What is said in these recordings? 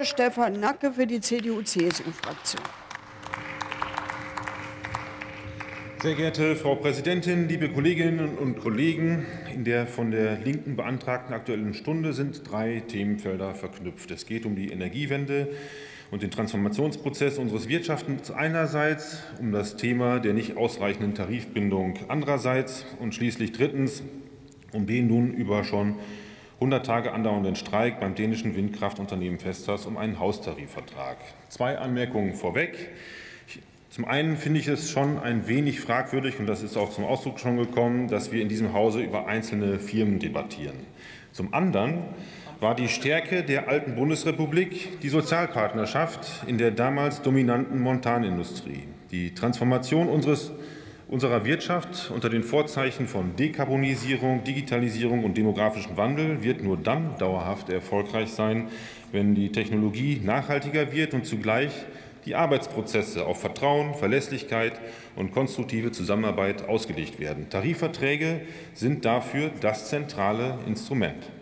Stefan Nacke für die CDU-CSU-Fraktion. Sehr geehrte Frau Präsidentin, liebe Kolleginnen und Kollegen! In der von der Linken beantragten Aktuellen Stunde sind drei Themenfelder verknüpft. Es geht um die Energiewende und den Transformationsprozess unseres Wirtschaftens einerseits, um das Thema der nicht ausreichenden Tarifbindung andererseits und schließlich drittens um den nun über schon 100 Tage andauernden Streik beim dänischen Windkraftunternehmen Vestas um einen Haustarifvertrag. Zwei Anmerkungen vorweg. Zum einen finde ich es schon ein wenig fragwürdig, und das ist auch zum Ausdruck schon gekommen, dass wir in diesem Hause über einzelne Firmen debattieren. Zum anderen war die Stärke der alten Bundesrepublik die Sozialpartnerschaft in der damals dominanten Montanindustrie. Die Transformation unseres unserer Wirtschaft unter den Vorzeichen von Dekarbonisierung, Digitalisierung und demografischem Wandel wird nur dann dauerhaft erfolgreich sein, wenn die Technologie nachhaltiger wird und zugleich die Arbeitsprozesse auf Vertrauen, Verlässlichkeit und konstruktive Zusammenarbeit ausgelegt werden. Tarifverträge sind dafür das zentrale Instrument.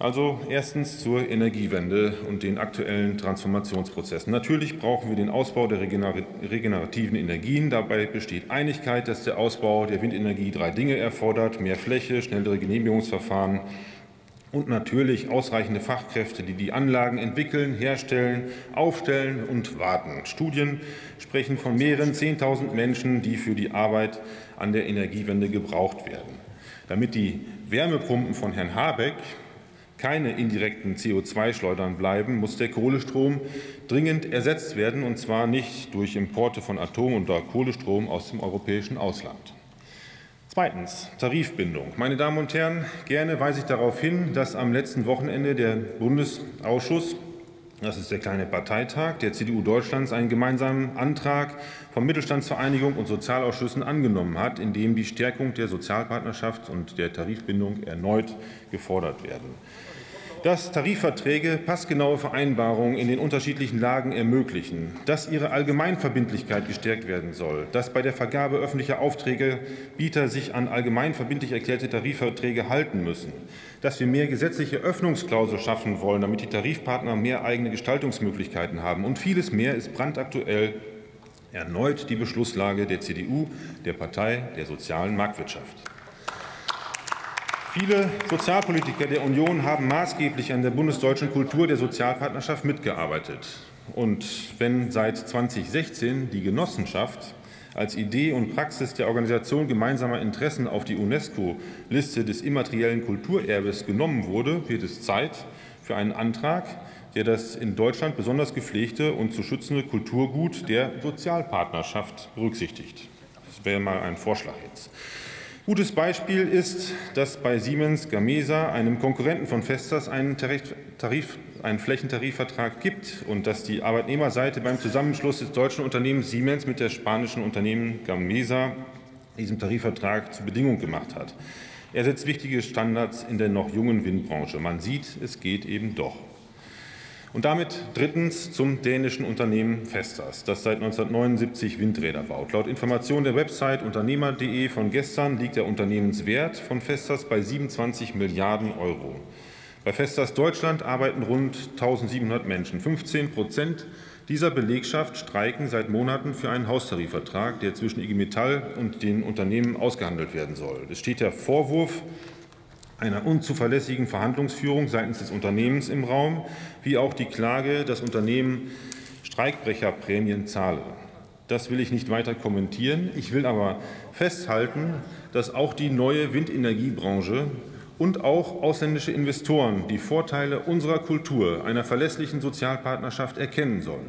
Also erstens zur Energiewende und den aktuellen Transformationsprozessen. Natürlich brauchen wir den Ausbau der regenerativen Energien. Dabei besteht Einigkeit, dass der Ausbau der Windenergie drei Dinge erfordert. Mehr Fläche, schnellere Genehmigungsverfahren und natürlich ausreichende Fachkräfte, die die Anlagen entwickeln, herstellen, aufstellen und warten. Studien sprechen von mehreren 10.000 Menschen, die für die Arbeit an der Energiewende gebraucht werden. Damit die Wärmepumpen von Herrn Habeck keine indirekten CO2-Schleudern bleiben, muss der Kohlestrom dringend ersetzt werden, und zwar nicht durch Importe von Atom- oder Kohlestrom aus dem europäischen Ausland. Zweitens Tarifbindung. Meine Damen und Herren, gerne weise ich darauf hin, dass am letzten Wochenende der Bundesausschuss das ist der kleine Parteitag der CDU Deutschlands, einen gemeinsamen Antrag von Mittelstandsvereinigung und Sozialausschüssen angenommen hat, in dem die Stärkung der Sozialpartnerschaft und der Tarifbindung erneut gefordert werden dass Tarifverträge passgenaue Vereinbarungen in den unterschiedlichen Lagen ermöglichen, dass ihre Allgemeinverbindlichkeit gestärkt werden soll, dass bei der Vergabe öffentlicher Aufträge Bieter sich an allgemeinverbindlich erklärte Tarifverträge halten müssen, dass wir mehr gesetzliche Öffnungsklausel schaffen wollen, damit die Tarifpartner mehr eigene Gestaltungsmöglichkeiten haben. Und vieles mehr ist brandaktuell erneut die Beschlusslage der CDU, der Partei der sozialen Marktwirtschaft. Viele Sozialpolitiker der Union haben maßgeblich an der bundesdeutschen Kultur der Sozialpartnerschaft mitgearbeitet. Und wenn seit 2016 die Genossenschaft als Idee und Praxis der Organisation gemeinsamer Interessen auf die UNESCO-Liste des immateriellen Kulturerbes genommen wurde, wird es Zeit für einen Antrag, der das in Deutschland besonders gepflegte und zu schützende Kulturgut der Sozialpartnerschaft berücksichtigt. Das wäre mal ein Vorschlag jetzt. Gutes Beispiel ist, dass bei Siemens Gamesa, einem Konkurrenten von Vestas, einen, Tarif, einen Flächentarifvertrag gibt und dass die Arbeitnehmerseite beim Zusammenschluss des deutschen Unternehmens Siemens mit der spanischen Unternehmen Gamesa diesem Tarifvertrag zur Bedingung gemacht hat. Er setzt wichtige Standards in der noch jungen Windbranche. Man sieht, es geht eben doch. Und damit drittens zum dänischen Unternehmen Vestas, das seit 1979 Windräder baut. Laut Information der Website unternehmer.de von gestern liegt der Unternehmenswert von Vestas bei 27 Milliarden Euro. Bei Vestas Deutschland arbeiten rund 1700 Menschen. 15 Prozent dieser Belegschaft streiken seit Monaten für einen Haustarifvertrag, der zwischen IG Metall und den Unternehmen ausgehandelt werden soll. Es steht der Vorwurf einer unzuverlässigen Verhandlungsführung seitens des Unternehmens im Raum, wie auch die Klage, das Unternehmen Streikbrecherprämien zahle. Das will ich nicht weiter kommentieren. Ich will aber festhalten, dass auch die neue Windenergiebranche und auch ausländische Investoren die Vorteile unserer Kultur, einer verlässlichen Sozialpartnerschaft erkennen sollen.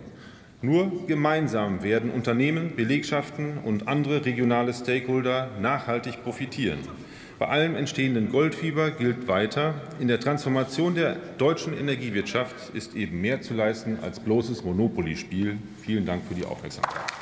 Nur gemeinsam werden Unternehmen, Belegschaften und andere regionale Stakeholder nachhaltig profitieren. Bei allem entstehenden Goldfieber gilt weiter, in der Transformation der deutschen Energiewirtschaft ist eben mehr zu leisten als bloßes Monopoly-Spiel. Vielen Dank für die Aufmerksamkeit.